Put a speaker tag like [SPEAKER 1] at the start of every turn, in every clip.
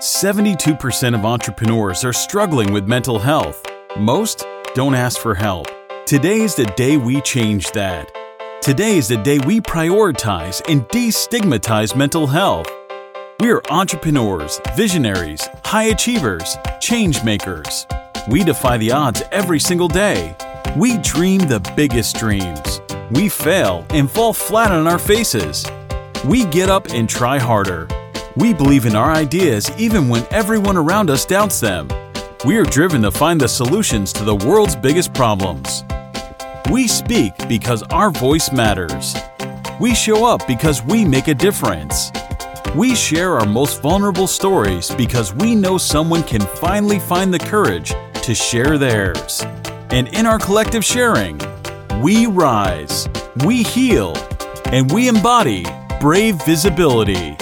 [SPEAKER 1] 72% of entrepreneurs are struggling with mental health. Most don't ask for help. Today is the day we change that. Today is the day we prioritize and destigmatize mental health. We are entrepreneurs, visionaries, high achievers, change makers. We defy the odds every single day. We dream the biggest dreams. We fail and fall flat on our faces. We get up and try harder. We believe in our ideas even when everyone around us doubts them. We are driven to find the solutions to the world's biggest problems. We speak because our voice matters. We show up because we make a difference. We share our most vulnerable stories because we know someone can finally find the courage to share theirs. And in our collective sharing, we rise, we heal, and we embody brave visibility.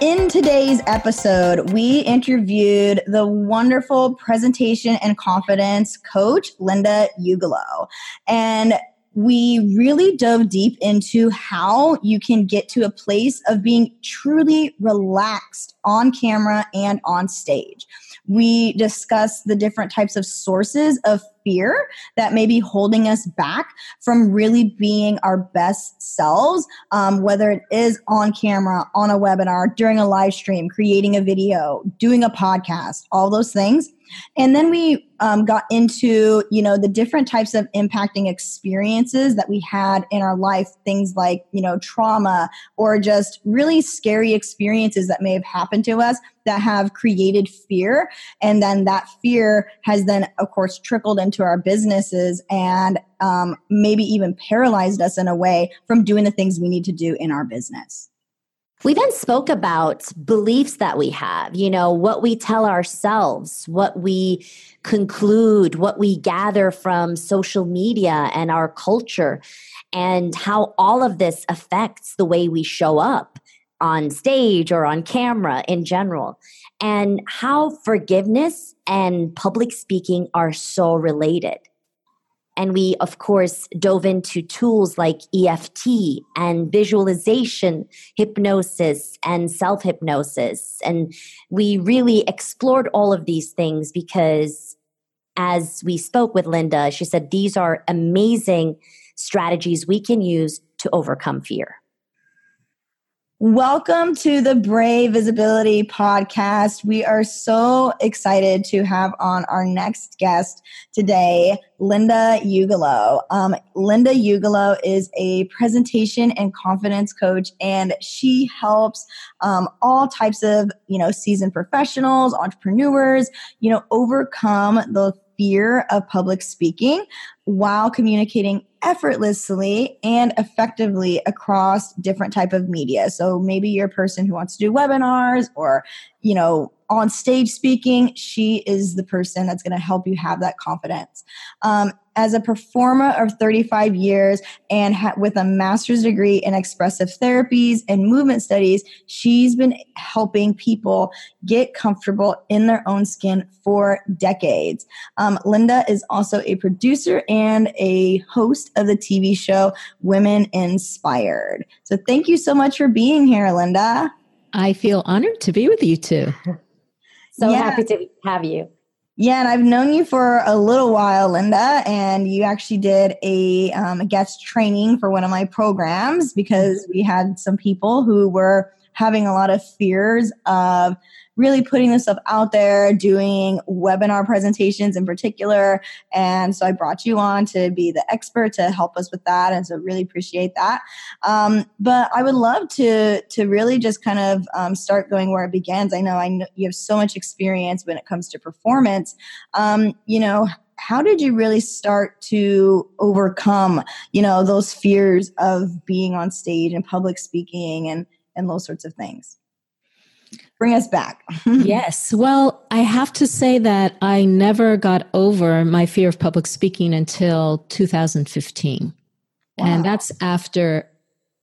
[SPEAKER 2] In today's episode, we interviewed the wonderful presentation and confidence coach, Linda Ugelow. And we really dove deep into how you can get to a place of being truly relaxed on camera and on stage. We discuss the different types of sources of fear that may be holding us back from really being our best selves, um, whether it is on camera, on a webinar, during a live stream, creating a video, doing a podcast, all those things. And then we um, got into, you know, the different types of impacting experiences that we had in our life, things like, you know, trauma or just really scary experiences that may have happened to us that have created fear. And then that fear has then, of course, trickled into our businesses and um, maybe even paralyzed us in a way from doing the things we need to do in our business.
[SPEAKER 3] We then spoke about beliefs that we have, you know, what we tell ourselves, what we conclude, what we gather from social media and our culture, and how all of this affects the way we show up on stage or on camera in general, and how forgiveness and public speaking are so related. And we, of course, dove into tools like EFT and visualization, hypnosis, and self hypnosis. And we really explored all of these things because as we spoke with Linda, she said these are amazing strategies we can use to overcome fear.
[SPEAKER 2] Welcome to the Brave Visibility Podcast. We are so excited to have on our next guest today, Linda Ugelow. Um, Linda Ugelow is a presentation and confidence coach, and she helps um, all types of you know seasoned professionals, entrepreneurs, you know, overcome the fear of public speaking while communicating effortlessly and effectively across different type of media so maybe you're a person who wants to do webinars or you know on stage speaking she is the person that's going to help you have that confidence um, as a performer of 35 years and ha- with a master's degree in expressive therapies and movement studies, she's been helping people get comfortable in their own skin for decades. Um, Linda is also a producer and a host of the TV show Women Inspired. So thank you so much for being here, Linda.
[SPEAKER 4] I feel honored to be with you too.
[SPEAKER 3] so yeah. happy to have you.
[SPEAKER 2] Yeah, and I've known you for a little while, Linda, and you actually did a, um, a guest training for one of my programs because we had some people who were having a lot of fears of really putting this stuff out there, doing webinar presentations in particular. And so I brought you on to be the expert to help us with that. And so really appreciate that. Um, but I would love to to really just kind of um, start going where it begins. I know I know you have so much experience when it comes to performance. Um, you know, how did you really start to overcome you know those fears of being on stage and public speaking and and those sorts of things bring us back.
[SPEAKER 4] yes. Well, I have to say that I never got over my fear of public speaking until 2015. Wow. And that's after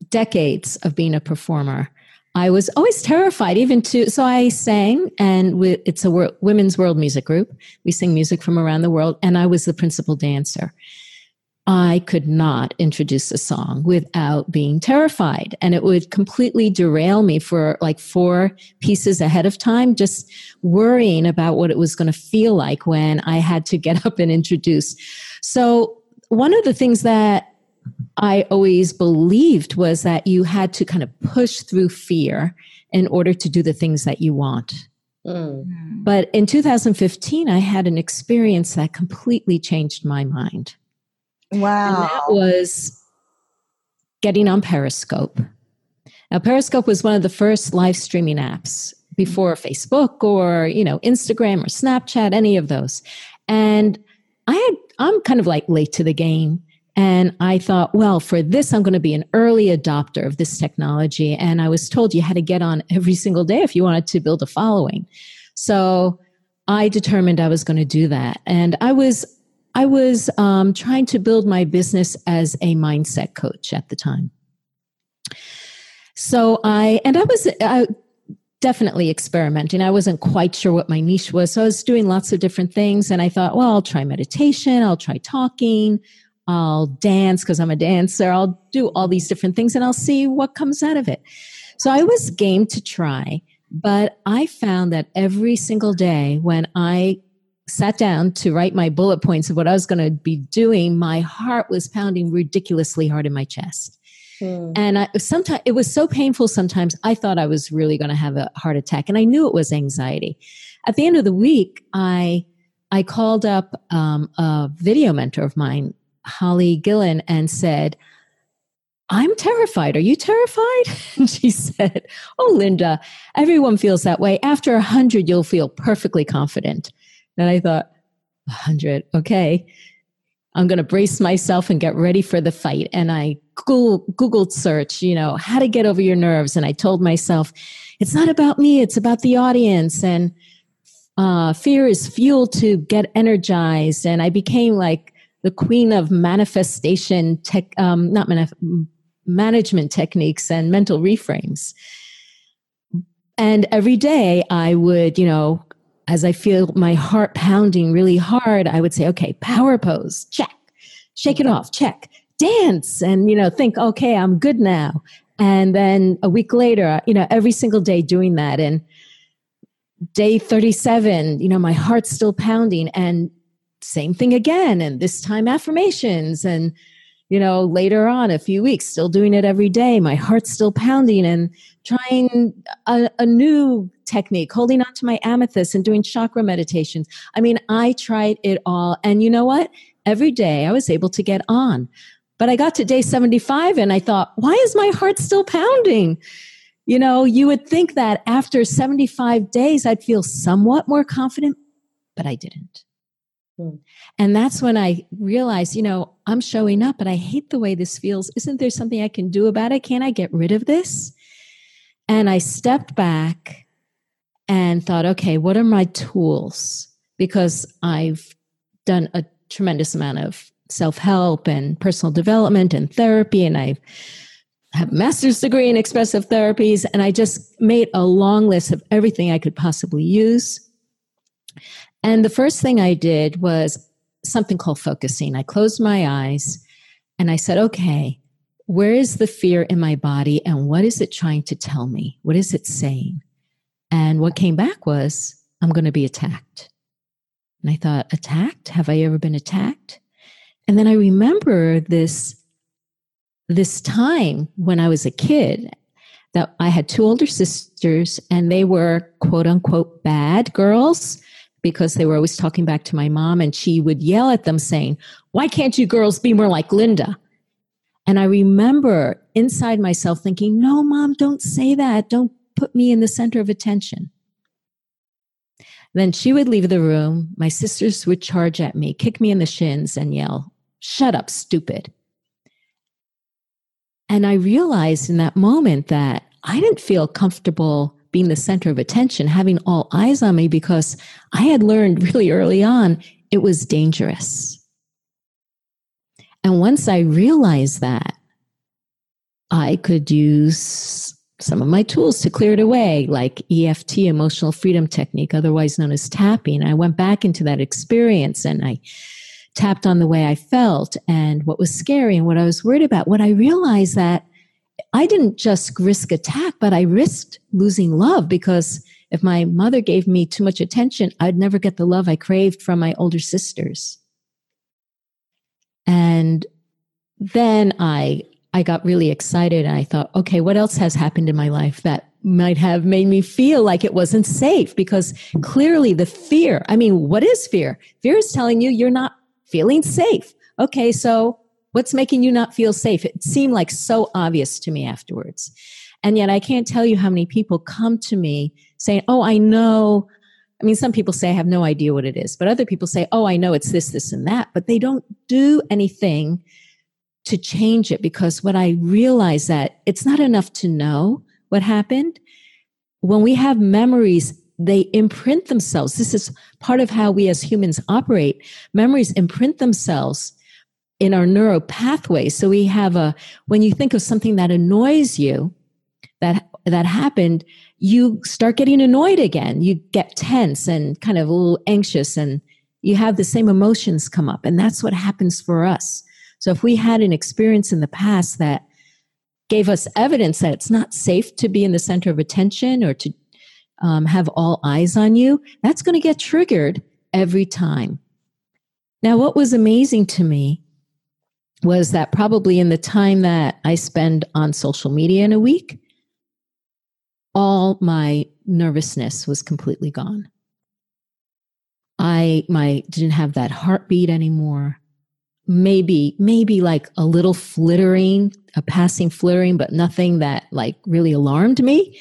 [SPEAKER 4] decades of being a performer. I was always terrified, even to, so I sang, and we, it's a wor- women's world music group. We sing music from around the world, and I was the principal dancer. I could not introduce a song without being terrified. And it would completely derail me for like four pieces ahead of time, just worrying about what it was going to feel like when I had to get up and introduce. So, one of the things that I always believed was that you had to kind of push through fear in order to do the things that you want. Mm. But in 2015, I had an experience that completely changed my mind.
[SPEAKER 2] Wow.
[SPEAKER 4] And that was getting on Periscope. Now, Periscope was one of the first live streaming apps before Facebook or, you know, Instagram or Snapchat, any of those. And I had, I'm kind of like late to the game. And I thought, well, for this, I'm going to be an early adopter of this technology. And I was told you had to get on every single day if you wanted to build a following. So I determined I was going to do that. And I was, I was um, trying to build my business as a mindset coach at the time. So I, and I was I, definitely experimenting. I wasn't quite sure what my niche was. So I was doing lots of different things. And I thought, well, I'll try meditation, I'll try talking, I'll dance because I'm a dancer. I'll do all these different things and I'll see what comes out of it. So I was game to try, but I found that every single day when I sat down to write my bullet points of what I was going to be doing, my heart was pounding ridiculously hard in my chest. Hmm. And I, sometimes it was so painful. Sometimes I thought I was really going to have a heart attack, and I knew it was anxiety. At the end of the week, I I called up um, a video mentor of mine Holly Gillen and said, I'm terrified. Are you terrified? And she said, Oh, Linda, everyone feels that way. After a hundred, you'll feel perfectly confident. And I thought, hundred, okay. I'm going to brace myself and get ready for the fight. And I Google, Googled search, you know, how to get over your nerves. And I told myself, it's not about me, it's about the audience. And uh, fear is fuel to get energized. And I became like the queen of manifestation tech, um, not manif- management techniques and mental reframes. And every day I would, you know, as I feel my heart pounding really hard, I would say, okay, power pose, check, shake it off, check, dance, and, you know, think, okay, I'm good now. And then a week later, you know, every single day doing that. And day 37, you know, my heart's still pounding. And same thing again and this time affirmations and you know later on a few weeks still doing it every day my heart's still pounding and trying a, a new technique holding on to my amethyst and doing chakra meditations. I mean i tried it all and you know what? Every day i was able to get on. But i got to day 75 and i thought why is my heart still pounding? You know you would think that after 75 days i'd feel somewhat more confident but i didn't. Mm. And that's when I realized, you know, I'm showing up, but I hate the way this feels. Isn't there something I can do about it? Can't I get rid of this? And I stepped back and thought, okay, what are my tools? Because I've done a tremendous amount of self help and personal development and therapy, and I have a master's degree in expressive therapies. And I just made a long list of everything I could possibly use. And the first thing I did was something called focusing. I closed my eyes and I said, okay, where is the fear in my body and what is it trying to tell me? What is it saying? And what came back was, I'm going to be attacked. And I thought, attacked? Have I ever been attacked? And then I remember this, this time when I was a kid that I had two older sisters and they were quote unquote bad girls because they were always talking back to my mom and she would yell at them saying, Why can't you girls be more like Linda? And I remember inside myself thinking, No, mom, don't say that. Don't put me in the center of attention. Then she would leave the room. My sisters would charge at me, kick me in the shins, and yell, Shut up, stupid. And I realized in that moment that I didn't feel comfortable being the center of attention, having all eyes on me because I had learned really early on it was dangerous. And once I realized that, I could use some of my tools to clear it away, like EFT, emotional freedom technique, otherwise known as tapping. I went back into that experience and I tapped on the way I felt and what was scary and what I was worried about, what I realized that I didn't just risk attack, but I risked losing love because if my mother gave me too much attention, I'd never get the love I craved from my older sisters. And then I I got really excited and I thought, okay, what else has happened in my life that might have made me feel like it wasn't safe? Because clearly the fear, I mean, what is fear? Fear is telling you you're not feeling safe. Okay, so what's making you not feel safe? It seemed like so obvious to me afterwards. And yet I can't tell you how many people come to me saying, oh, I know. I mean, some people say I have no idea what it is, but other people say, oh, I know it's this, this, and that, but they don't do anything to change it because what I realize that it's not enough to know what happened. When we have memories, they imprint themselves. This is part of how we as humans operate. Memories imprint themselves in our neural pathways. So we have a, when you think of something that annoys you, that, that happened, you start getting annoyed again. You get tense and kind of a little anxious and you have the same emotions come up. And that's what happens for us. So if we had an experience in the past that gave us evidence that it's not safe to be in the center of attention or to um, have all eyes on you, that's going to get triggered every time. Now, what was amazing to me was that probably in the time that I spend on social media in a week, all my nervousness was completely gone. I my didn't have that heartbeat anymore maybe maybe like a little flittering a passing flittering but nothing that like really alarmed me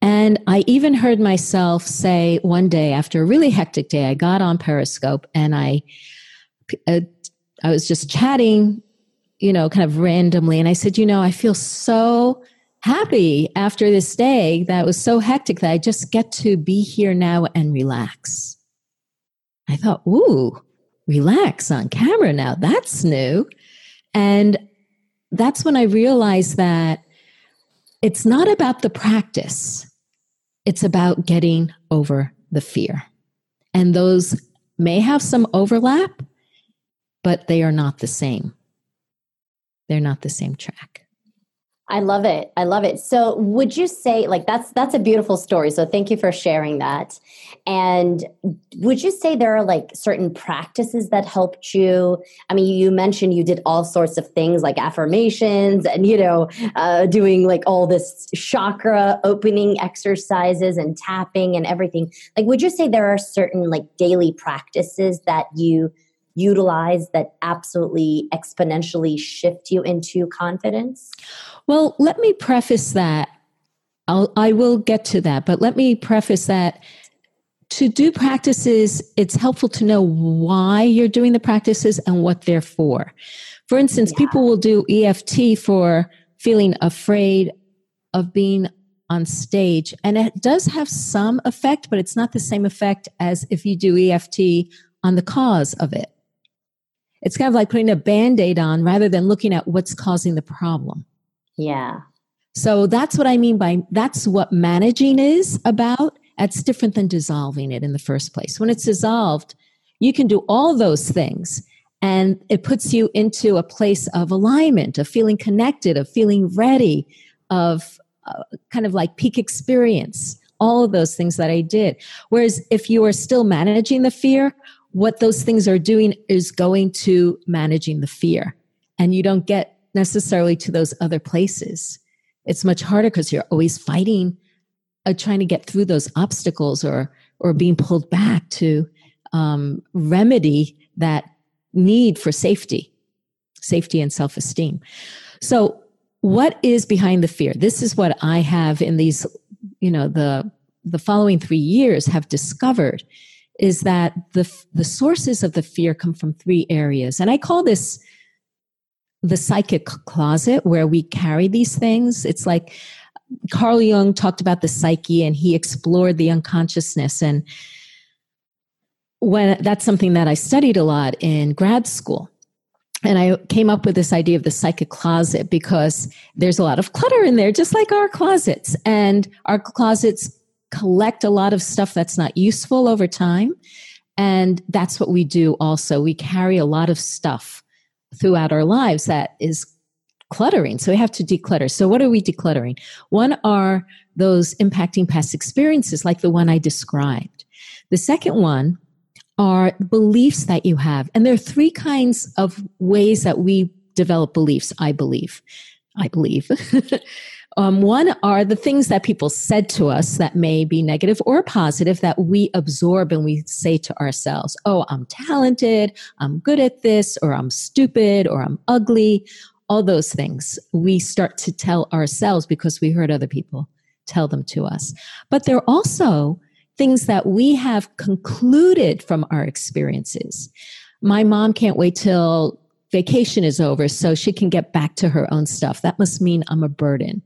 [SPEAKER 4] and i even heard myself say one day after a really hectic day i got on periscope and i uh, i was just chatting you know kind of randomly and i said you know i feel so happy after this day that was so hectic that i just get to be here now and relax i thought ooh relax on camera now. That's new. And that's when I realized that it's not about the practice, it's about getting over the fear. And those may have some overlap, but they are not the same. They're not the same track.
[SPEAKER 3] I love it. I love it. So would you say like that's that's a beautiful story. So thank you for sharing that. And would you say there are like certain practices that helped you? I mean, you mentioned you did all sorts of things like affirmations and you know, uh, doing like all this chakra opening exercises and tapping and everything. Like would you say there are certain like daily practices that you utilize that absolutely exponentially shift you into confidence?
[SPEAKER 4] Well, let me preface that. I'll, I will get to that, but let me preface that to do practices, it's helpful to know why you're doing the practices and what they're for. For instance, yeah. people will do EFT for feeling afraid of being on stage, and it does have some effect, but it's not the same effect as if you do EFT on the cause of it. It's kind of like putting a band aid on rather than looking at what's causing the problem.
[SPEAKER 3] Yeah.
[SPEAKER 4] So that's what I mean by that's what managing is about. That's different than dissolving it in the first place. When it's dissolved, you can do all those things and it puts you into a place of alignment, of feeling connected, of feeling ready, of uh, kind of like peak experience, all of those things that I did. Whereas if you are still managing the fear, what those things are doing is going to managing the fear. And you don't get necessarily to those other places. It's much harder because you're always fighting, uh, trying to get through those obstacles or or being pulled back to um, remedy that need for safety, safety and self esteem. So, what is behind the fear? This is what I have in these, you know, the the following three years have discovered is that the the sources of the fear come from three areas, and I call this the psychic closet where we carry these things. It's like Carl Jung talked about the psyche and he explored the unconsciousness. And when that's something that I studied a lot in grad school. And I came up with this idea of the psychic closet because there's a lot of clutter in there, just like our closets. And our closets collect a lot of stuff that's not useful over time. And that's what we do also. We carry a lot of stuff throughout our lives that is cluttering. So we have to declutter. So what are we decluttering? One are those impacting past experiences, like the one I described. The second one are beliefs that you have. And there are three kinds of ways that we develop beliefs, I believe. I believe. Um, one are the things that people said to us that may be negative or positive that we absorb and we say to ourselves, oh, I'm talented, I'm good at this, or I'm stupid, or I'm ugly. All those things we start to tell ourselves because we heard other people tell them to us. But there are also things that we have concluded from our experiences. My mom can't wait till vacation is over so she can get back to her own stuff. That must mean I'm a burden.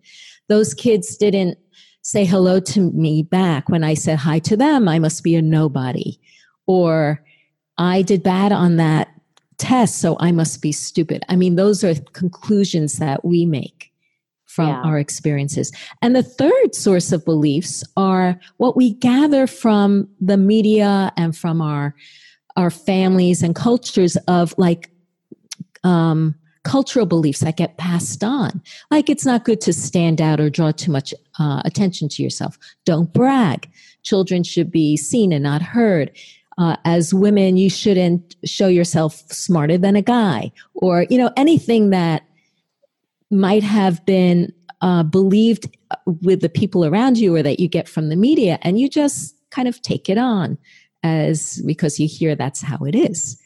[SPEAKER 4] Those kids didn't say hello to me back when I said hi to them. I must be a nobody. Or I did bad on that test, so I must be stupid. I mean, those are conclusions that we make from yeah. our experiences. And the third source of beliefs are what we gather from the media and from our our families and cultures of like um, cultural beliefs that get passed on. Like it's not good to stand out or draw too much uh, attention to yourself. Don't brag. Children should be seen and not heard. Uh, as women, you shouldn't show yourself smarter than a guy, or you know anything that might have been uh, believed with the people around you, or that you get from the media, and you just kind of take it on as because you hear that's how it is.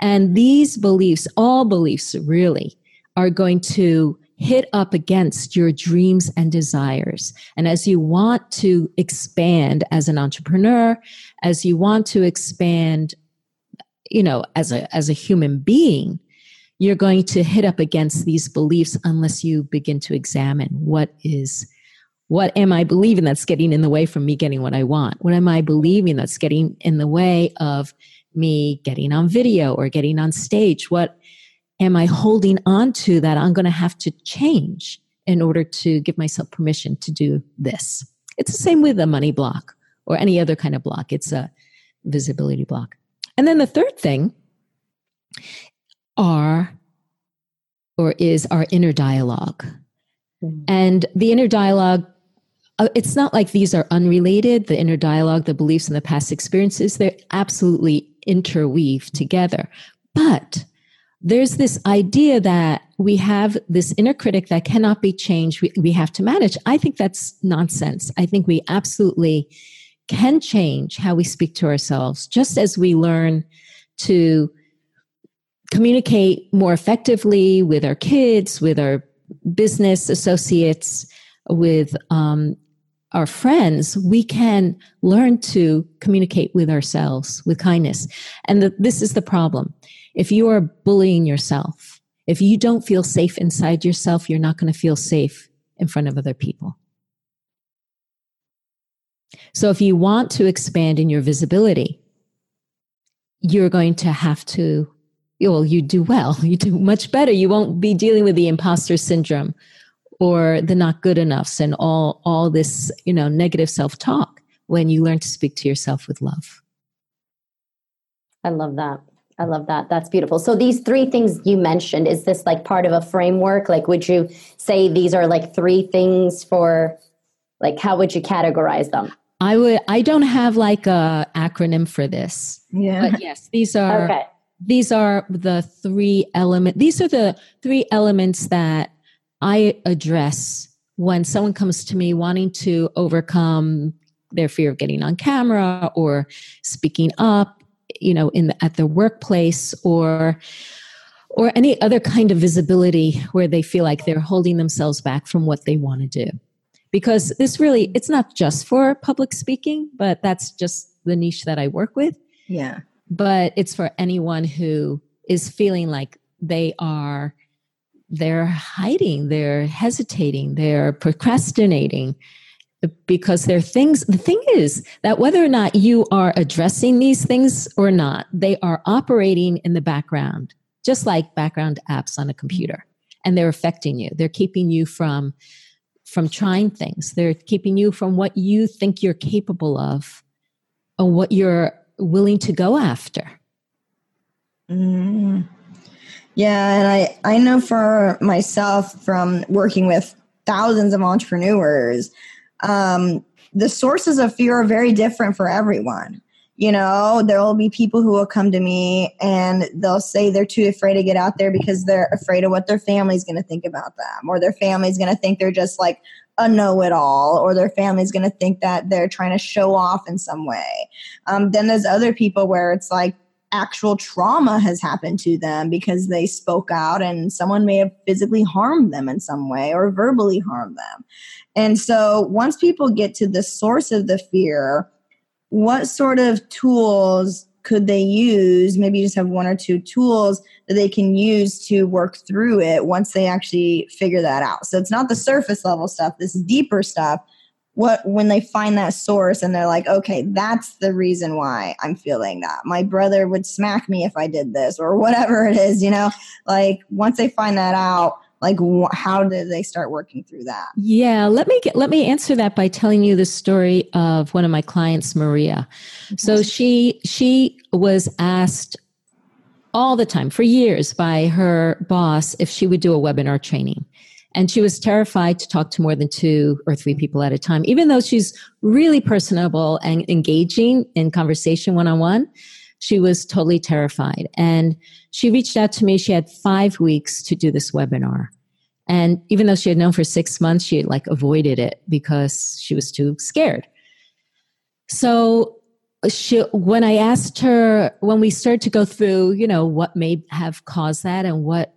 [SPEAKER 4] And these beliefs, all beliefs really, are going to hit up against your dreams and desires. And as you want to expand as an entrepreneur, as you want to expand, you know, as a, as a human being, you're going to hit up against these beliefs unless you begin to examine what is what am I believing that's getting in the way from me getting what I want? What am I believing that's getting in the way of me getting on video or getting on stage? What am I holding on to that I'm going to have to change in order to give myself permission to do this? It's the same with a money block or any other kind of block. It's a visibility block. And then the third thing are or is our inner dialogue. Mm-hmm. And the inner dialogue uh, it's not like these are unrelated the inner dialogue the beliefs and the past experiences they're absolutely interweave together. But there's this idea that we have this inner critic that cannot be changed, we, we have to manage. I think that's nonsense. I think we absolutely can change how we speak to ourselves, just as we learn to communicate more effectively with our kids, with our business associates, with um, our friends, we can learn to communicate with ourselves with kindness. And the, this is the problem. If you are bullying yourself, if you don't feel safe inside yourself, you're not going to feel safe in front of other people. So if you want to expand in your visibility, you're going to have to, well, you do well, you do much better. You won't be dealing with the imposter syndrome or the not good enoughs and all all this you know negative self-talk when you learn to speak to yourself with love.
[SPEAKER 3] I love that. I love that. That's beautiful. So these three things you mentioned is this like part of a framework? Like would you say these are like three things for like how would you categorize them?
[SPEAKER 4] I would i don't have like a acronym for this
[SPEAKER 2] yeah.
[SPEAKER 4] but yes these are okay. these are the three element these are the three elements that I address when someone comes to me wanting to overcome their fear of getting on camera or speaking up, you know, in the, at the workplace or or any other kind of visibility where they feel like they're holding themselves back from what they want to do. Because this really it's not just for public speaking, but that's just the niche that I work with.
[SPEAKER 2] Yeah.
[SPEAKER 4] But it's for anyone who is feeling like they are they're hiding, they're hesitating, they're procrastinating because there are things. The thing is that whether or not you are addressing these things or not, they are operating in the background, just like background apps on a computer, and they're affecting you. They're keeping you from from trying things. They're keeping you from what you think you're capable of, or what you're willing to go after.
[SPEAKER 2] Mm. Yeah, and I I know for myself from working with thousands of entrepreneurs, um, the sources of fear are very different for everyone. You know, there will be people who will come to me and they'll say they're too afraid to get out there because they're afraid of what their family's going to think about them, or their family's going to think they're just like a know it all, or their family's going to think that they're trying to show off in some way. Um, then there's other people where it's like actual trauma has happened to them because they spoke out and someone may have physically harmed them in some way or verbally harmed them. And so once people get to the source of the fear, what sort of tools could they use? Maybe just have one or two tools that they can use to work through it once they actually figure that out. So it's not the surface level stuff, this deeper stuff what when they find that source and they're like okay that's the reason why i'm feeling that. My brother would smack me if i did this or whatever it is you know? Like once they find that out like wh- how did they start working through that?
[SPEAKER 4] Yeah let me get let me answer that by telling you the story of one of my clients maria. Mm-hmm. So she she was asked all the time for years by her boss if she would do a webinar training and she was terrified to talk to more than two or three people at a time, even though she's really personable and engaging in conversation one on one. She was totally terrified. And she reached out to me. She had five weeks to do this webinar. And even though she had known for six months, she had like avoided it because she was too scared. So she, when I asked her, when we started to go through, you know, what may have caused that and what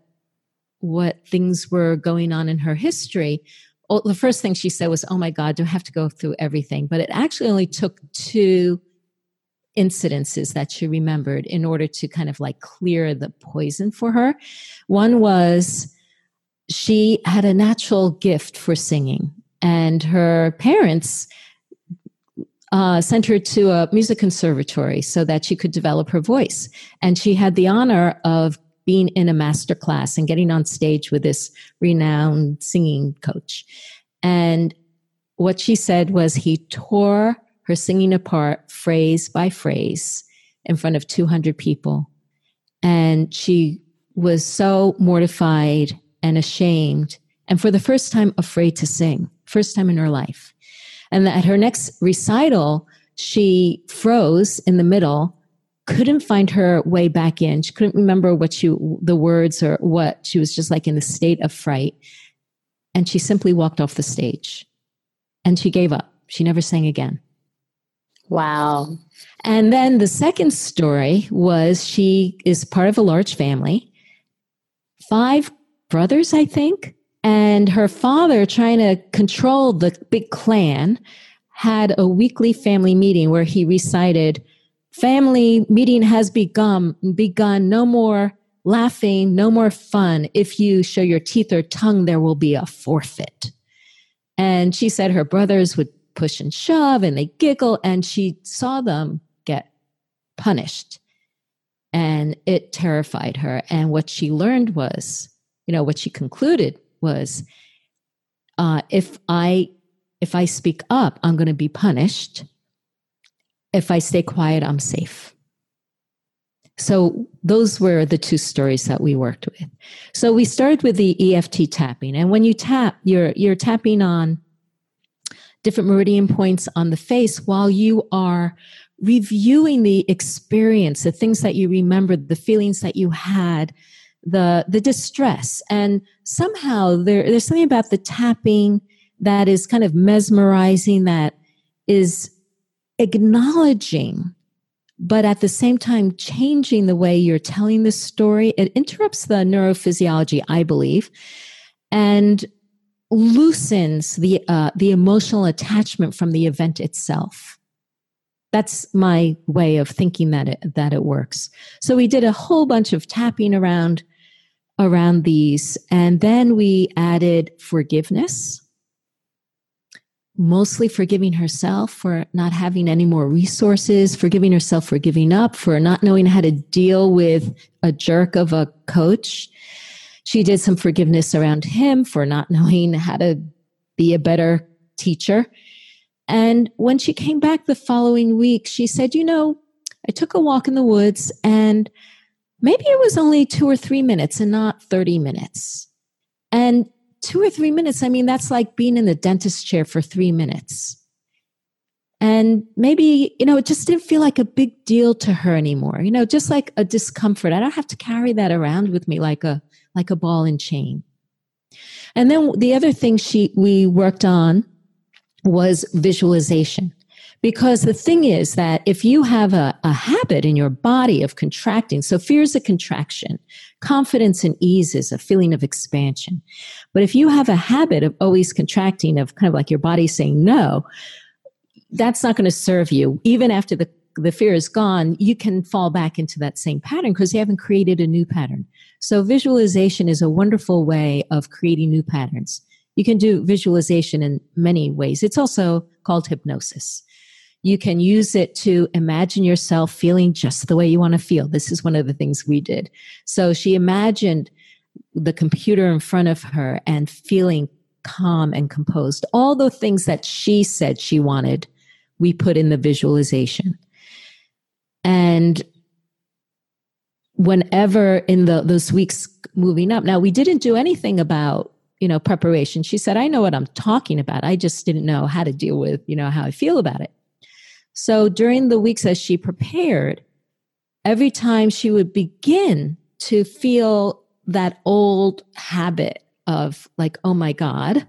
[SPEAKER 4] what things were going on in her history, well, the first thing she said was, Oh my God, do I have to go through everything? But it actually only took two incidences that she remembered in order to kind of like clear the poison for her. One was she had a natural gift for singing, and her parents uh, sent her to a music conservatory so that she could develop her voice. And she had the honor of being in a master class and getting on stage with this renowned singing coach. And what she said was he tore her singing apart phrase by phrase in front of 200 people. And she was so mortified and ashamed, and for the first time, afraid to sing, first time in her life. And at her next recital, she froze in the middle couldn't find her way back in. She couldn't remember what she, the words or what. She was just like in a state of fright. And she simply walked off the stage and she gave up. She never sang again.
[SPEAKER 3] Wow.
[SPEAKER 4] And then the second story was she is part of a large family, five brothers, I think. And her father, trying to control the big clan, had a weekly family meeting where he recited family meeting has begun begun. No more laughing no more fun. If you show your teeth or tongue there will be a forfeit. And she said her brothers would push and shove and they giggle and she saw them get punished. And it terrified her. And what she learned was you know what she concluded was uh, if i if i speak up i'm going to be punished if I stay quiet, I'm safe. So those were the two stories that we worked with. So we started with the EFT tapping. And when you tap, you're you're tapping on different meridian points on the face while you are reviewing the experience, the things that you remembered, the feelings that you had, the the distress. And somehow there, there's something about the tapping that is kind of mesmerizing that is acknowledging but at the same time changing the way you're telling the story. It interrupts the neurophysiology i believe and loosens the uh, the emotional attachment from the event itself. That's my way of thinking that it that it works. So we did a whole bunch of tapping around around these and then we added forgiveness mostly forgiving herself for not having any more resources, forgiving herself for giving up, for not knowing how to deal with a jerk of a coach. She did some forgiveness around him for not knowing how to be a better teacher. And when she came back the following week, she said, You know, I took a walk in the woods and maybe it was only two or three minutes and not 30 minutes. And two or three minutes, I mean, that's like being in the dentist chair for three minutes. And maybe, you know, it just didn't feel like a big deal to her anymore. You know, just like a discomfort. I don't have to carry that around with me like a like a ball and chain. And then the other thing she we worked on was visualization. Because the thing is that if you have a, a habit in your body of contracting, so fear is a contraction, confidence and ease is a feeling of expansion. But if you have a habit of always contracting, of kind of like your body saying no, that's not going to serve you. Even after the, the fear is gone, you can fall back into that same pattern because you haven't created a new pattern. So visualization is a wonderful way of creating new patterns. You can do visualization in many ways. It's also called hypnosis. You can use it to imagine yourself feeling just the way you want to feel. This is one of the things we did. So she imagined the computer in front of her and feeling calm and composed. All the things that she said she wanted we put in the visualization. And whenever in the those weeks moving up, now we didn't do anything about you know preparation. She said, "I know what I'm talking about. I just didn't know how to deal with you know how I feel about it." So during the weeks as she prepared, every time she would begin to feel that old habit of like, "Oh my God,"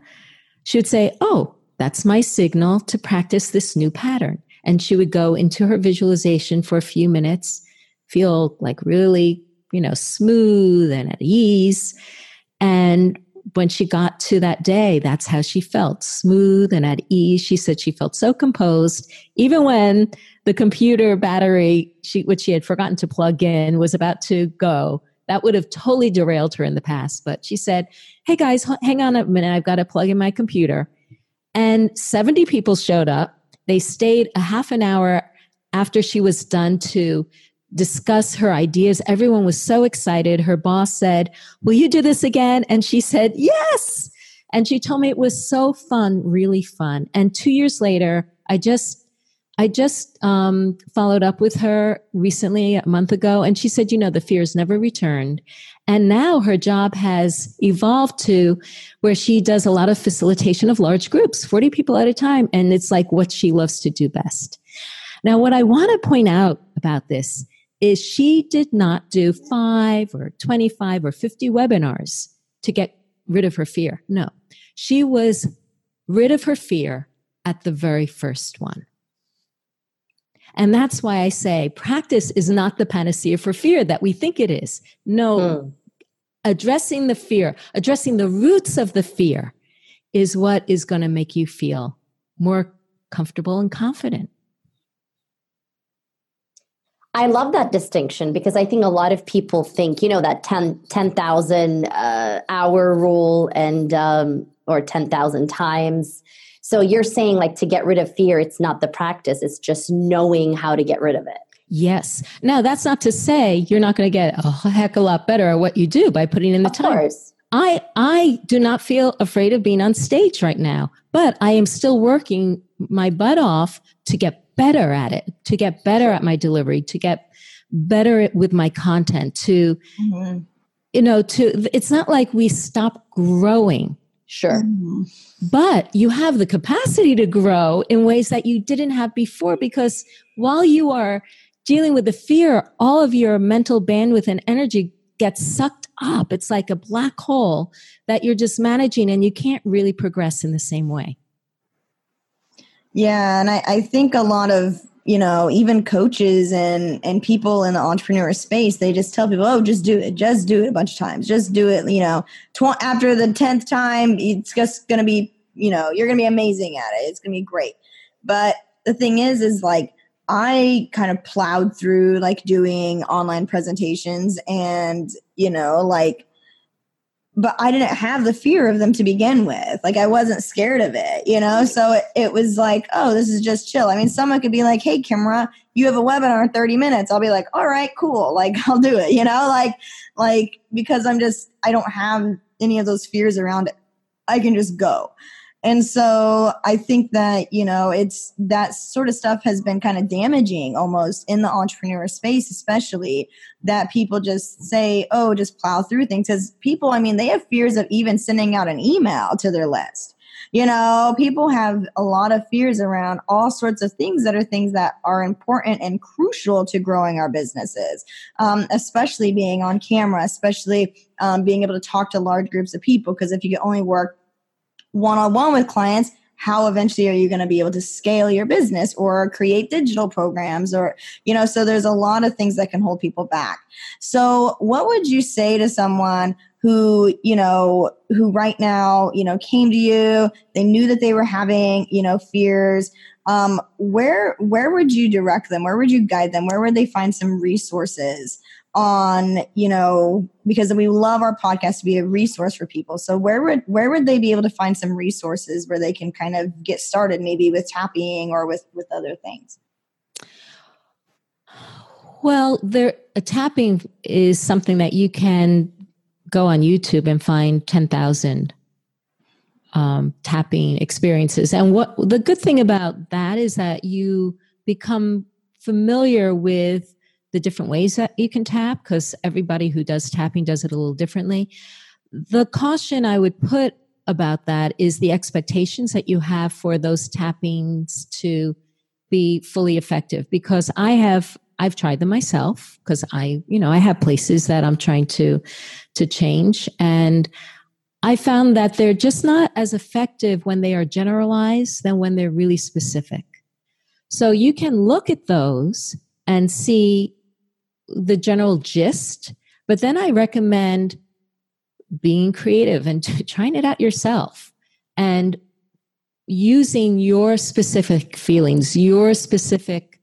[SPEAKER 4] she would say, "Oh." That's my signal to practice this new pattern. And she would go into her visualization for a few minutes, feel like really, you know, smooth and at ease. And when she got to that day, that's how she felt smooth and at ease. She said she felt so composed, even when the computer battery, she, which she had forgotten to plug in, was about to go. That would have totally derailed her in the past. But she said, Hey guys, hang on a minute. I've got to plug in my computer. And 70 people showed up. They stayed a half an hour after she was done to discuss her ideas. Everyone was so excited. Her boss said, Will you do this again? And she said, Yes. And she told me it was so fun, really fun. And two years later, I just I just um, followed up with her recently, a month ago, and she said, you know, the fears never returned. And now her job has evolved to where she does a lot of facilitation of large groups, 40 people at a time. And it's like what she loves to do best. Now, what I want to point out about this is she did not do five or 25 or 50 webinars to get rid of her fear. No, she was rid of her fear at the very first one. And that's why I say practice is not the panacea for fear that we think it is. No, hmm. addressing the fear, addressing the roots of the fear is what is going to make you feel more comfortable and confident.
[SPEAKER 3] I love that distinction because I think a lot of people think, you know, that 10,000 10, uh, hour rule and, um, or 10,000 times so you're saying like to get rid of fear, it's not the practice, it's just knowing how to get rid of it.
[SPEAKER 4] Yes. Now that's not to say you're not going to get a heck of a lot better at what you do by putting in the
[SPEAKER 3] of
[SPEAKER 4] time.
[SPEAKER 3] Course.
[SPEAKER 4] I I do not feel afraid of being on stage right now, but I am still working my butt off to get better at it, to get better at my delivery, to get better with my content, to mm-hmm. you know, to it's not like we stop growing
[SPEAKER 3] Sure. Mm-hmm.
[SPEAKER 4] But you have the capacity to grow in ways that you didn't have before because while you are dealing with the fear, all of your mental bandwidth and energy gets sucked up. It's like a black hole that you're just managing and you can't really progress in the same way.
[SPEAKER 2] Yeah. And I, I think a lot of you know even coaches and and people in the entrepreneur space they just tell people oh just do it just do it a bunch of times just do it you know tw- after the 10th time it's just to be you know you're to be amazing at it it's to be great but the thing is is like i kind of plowed through like doing online presentations and you know like but I didn't have the fear of them to begin with. Like I wasn't scared of it, you know? So it, it, was like, oh, this is just chill. I mean, someone could be like, hey, Kimra, you have a webinar in 30 minutes. I'll be like, all right, cool. Like I'll do it, you know? Like, like, because I'm just, I don't have any of those fears around it. I can just go. And so I think that, you know, it's that sort of stuff has been kind of damaging almost in the entrepreneur space, especially that people just say, oh, just plow through things. Because people, I mean, they have fears of even sending out an email to their list. You know, people have a lot of fears around all sorts of things that are things that are important and crucial to growing our businesses, um, especially being on camera, especially um, being able to talk to large groups of people. Because if you can only work one on one with clients, how eventually are you going to be able to scale your business or create digital programs or you know so there's a lot of things that can hold people back. So what would you say to someone who you know who right now you know came to you they knew that they were having you know fears? Um, where where would you direct them? Where would you guide them? Where would they find some resources on you know because we love our podcast to be a resource for people. So where would where would they be able to find some resources where they can kind of get started maybe with tapping or with with other things?
[SPEAKER 4] Well there tapping is something that you can go on youtube and find 10,000 um, tapping experiences. And what the good thing about that is that you become familiar with the different ways that you can tap because everybody who does tapping does it a little differently. The caution I would put about that is the expectations that you have for those tappings to be fully effective because I have I've tried them myself because I, you know, I have places that I'm trying to to change and I found that they're just not as effective when they are generalized than when they're really specific. So you can look at those and see the general gist, but then I recommend being creative and trying it out yourself and using your specific feelings, your specific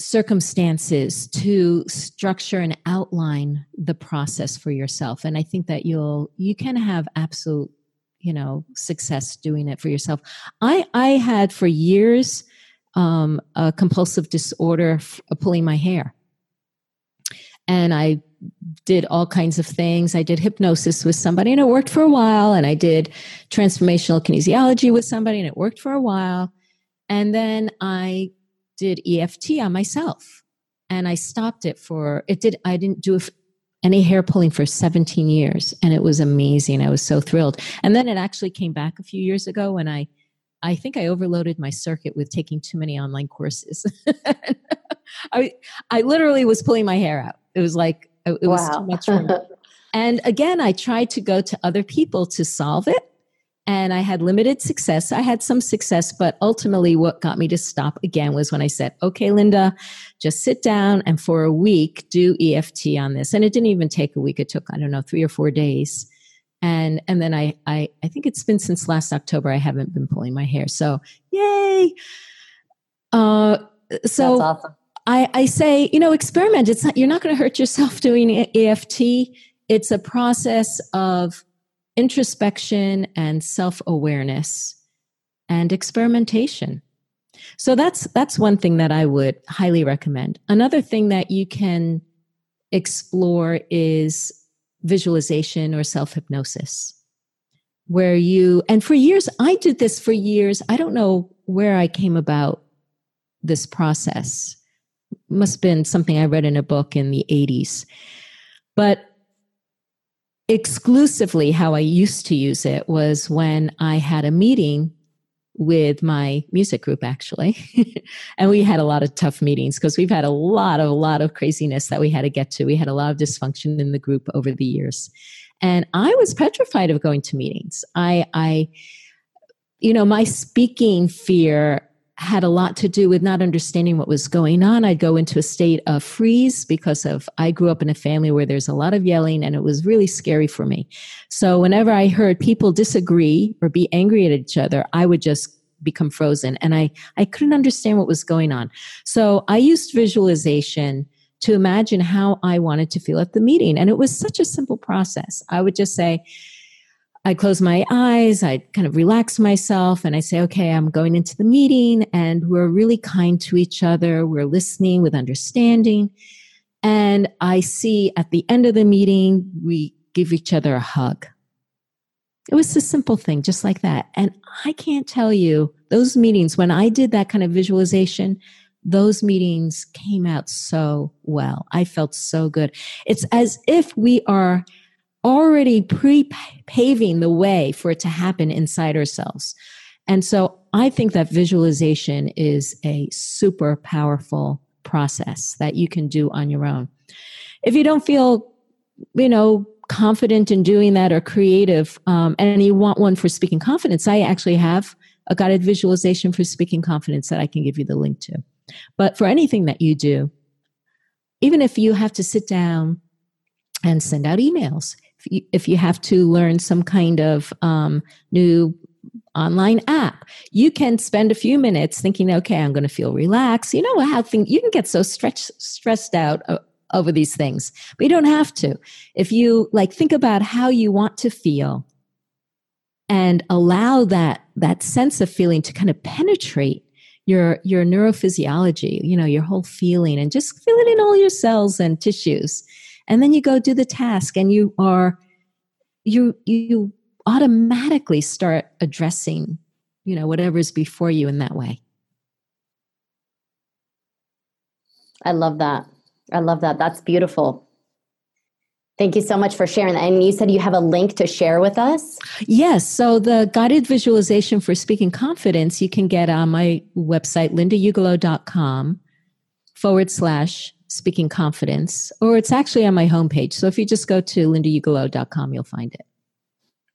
[SPEAKER 4] circumstances to structure and outline the process for yourself. And i think that you'll you can have absolute you know success doing it for yourself. I i had for years um, a compulsive disorder, f- pulling my hair. And I did all kinds of things. I did hypnosis with somebody and it worked for a while. And I did transformational kinesiology with somebody and it worked for a while. And then I did EFT on myself and I stopped it for, it did, I didn't do any hair pulling for 17 years and it was amazing. I was so thrilled. And then it actually came back a few years ago when I I think I overloaded my circuit with taking too many online courses. I I literally was pulling my hair out. It was like oh, it wow. was too much for me. and again, I tried to go to other people to solve it. And I had limited success. I had some success, but ultimately, what got me to stop again was when I said, okay, Linda, just sit down and for a week do EFT on this. And it didn't even take a week, it took, I don't know, three or four days and and then I, I I think it's been since last October I haven't been pulling my hair. So yay! Uh, so
[SPEAKER 3] That's awesome.
[SPEAKER 4] I I say you know experiment. It's not you're not going to hurt yourself doing EFT. It's a process of introspection and self awareness and experimentation. So that's that's one thing that I would highly recommend. Another thing that you can explore is visualization or self hypnosis, where you, and for years, I did this for years. I don't know where I came about this process. Must have been something I read in a book in the 80s. But exclusively how I used to use it was when I had a meeting with my music group actually. And we had a lot of tough meetings because we've had a lot of a lot of craziness that we had to get to. We had a lot of dysfunction in the group over the years. And i was petrified of going to meetings. I i you know my speaking fear had a lot to do with not understanding what was going on. I'd go into a state of freeze because of i grew up in a family where there's a lot of yelling and it was really scary for me. So whenever i heard people disagree or be angry at each other i would just become frozen and i i couldn't understand what was going on. So i used visualization to imagine how i wanted to feel at the meeting and it was such a simple process. I would just say I close my eyes, I kind of relax myself, and I say, okay, I'm going into the meeting, and we're really kind to each other. We're listening with understanding. And I see at the end of the meeting, we give each other a hug. It was a simple thing, just like that. And I can't tell you those meetings, when I did that kind of visualization, those meetings came out so well. I felt so good. It's as if we are already pre paving the way for it to happen inside ourselves. And so I think that visualization is a super powerful process that you can do on your own. If you don't feel, you know, confident in doing that or creative, um, and you want one for speaking confidence, I actually have a guided visualization for speaking confidence that I can give you the link to. But for anything that you do, even if you have to sit down and send out emails, if you, have to learn some kind of um, new online app, you can spend a few minutes thinking, okay, I'm going to feel relaxed. You know how things, you can get so stretched, stressed out uh, over these things, but you don't have to. If you like think about how you want to feel and allow that, that sense of feeling to kind of penetrate your your neurophysiology, you know, your whole feeling and just feel it in all your cells and tissues. And then you go do the task and you are you you automatically start addressing, you know, whatever's before you in that way.
[SPEAKER 3] I love that. I love that. That's beautiful. Thank you so much for sharing that. And you said you have a link to share with us?
[SPEAKER 4] Yes. So the guided visualization for speaking confidence you can get on my website, lindaugelow.com forward slash speaking confidence, or it's actually on my homepage. So if you just go to lindaugelow.com, you'll find it.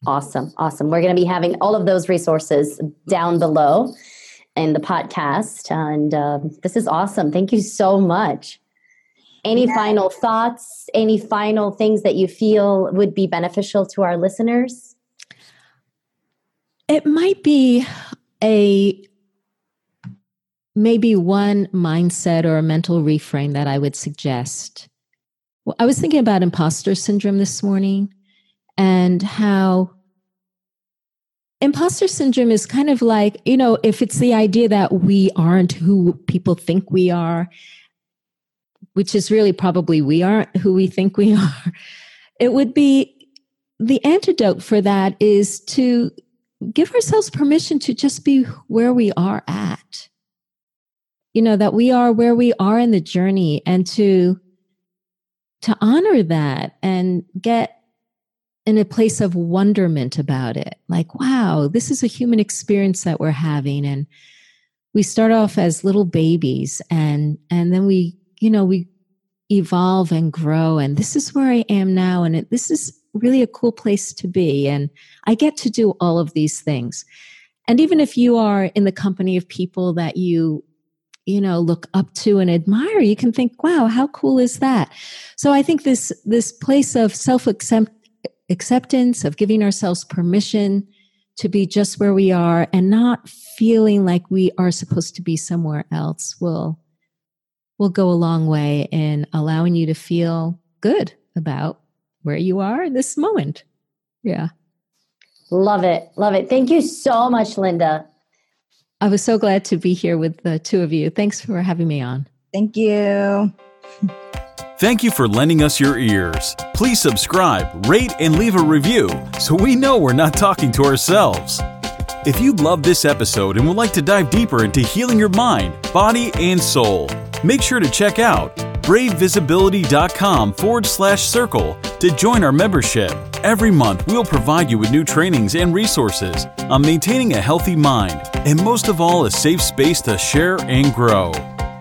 [SPEAKER 3] Awesome. Awesome. We're going to be having all of those resources down below in the podcast. And uh, this is awesome. Thank you so much. Any yeah. final thoughts? Any final things that you feel would be beneficial to our listeners?
[SPEAKER 4] It might be a maybe one mindset or a mental reframe that I would suggest. Well, I was thinking about imposter syndrome this morning and how imposter syndrome is kind of like, you know, if it's the idea that we aren't who people think we are, which is really probably we aren't who we think we are, it would be the antidote for that is to give ourselves permission to just be where we are at. You know, that we are where we are in the journey and to to honor that and get in a place of wonderment about it. Like, wow, this is a human experience that we're having and we start off as little babies and and then we you know, we evolve and grow. And this is where I am now. And it, this is really a cool place to be. And I get to do all of these things. And even if you are in the company of people that you, you know, look up to and admire, you can think, wow, how cool is that? So I think this, this place of self acceptance, of giving ourselves permission to be just where we are and not feeling like we are supposed to be somewhere else will will go a long way in allowing you to feel good about where you are in this moment. Yeah.
[SPEAKER 3] Love it. Love it. Thank you so much, Linda.
[SPEAKER 4] I was so glad to be here with the two of you. Thanks for having me on.
[SPEAKER 2] Thank you.
[SPEAKER 1] Thank you for lending us your ears. Please subscribe, rate, and leave a review so we know we're not talking to ourselves. If you love this episode and would like to dive deeper into healing your mind, body, and soul, make sure to check out bravevisibility.com forward slash circle to join our membership. Every month, we'll provide you with new trainings and resources on maintaining a healthy mind and, most of all, a safe space to share and grow.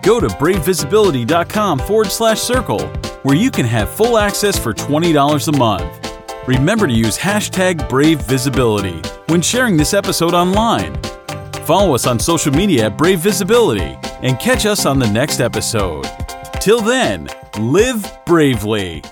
[SPEAKER 1] Go to bravevisibility.com forward slash circle where you can have full access for $20 a month. Remember to use hashtag BraveVisibility when sharing this episode online. Follow us on social media at Brave Visibility and catch us on the next episode. Till then, live bravely.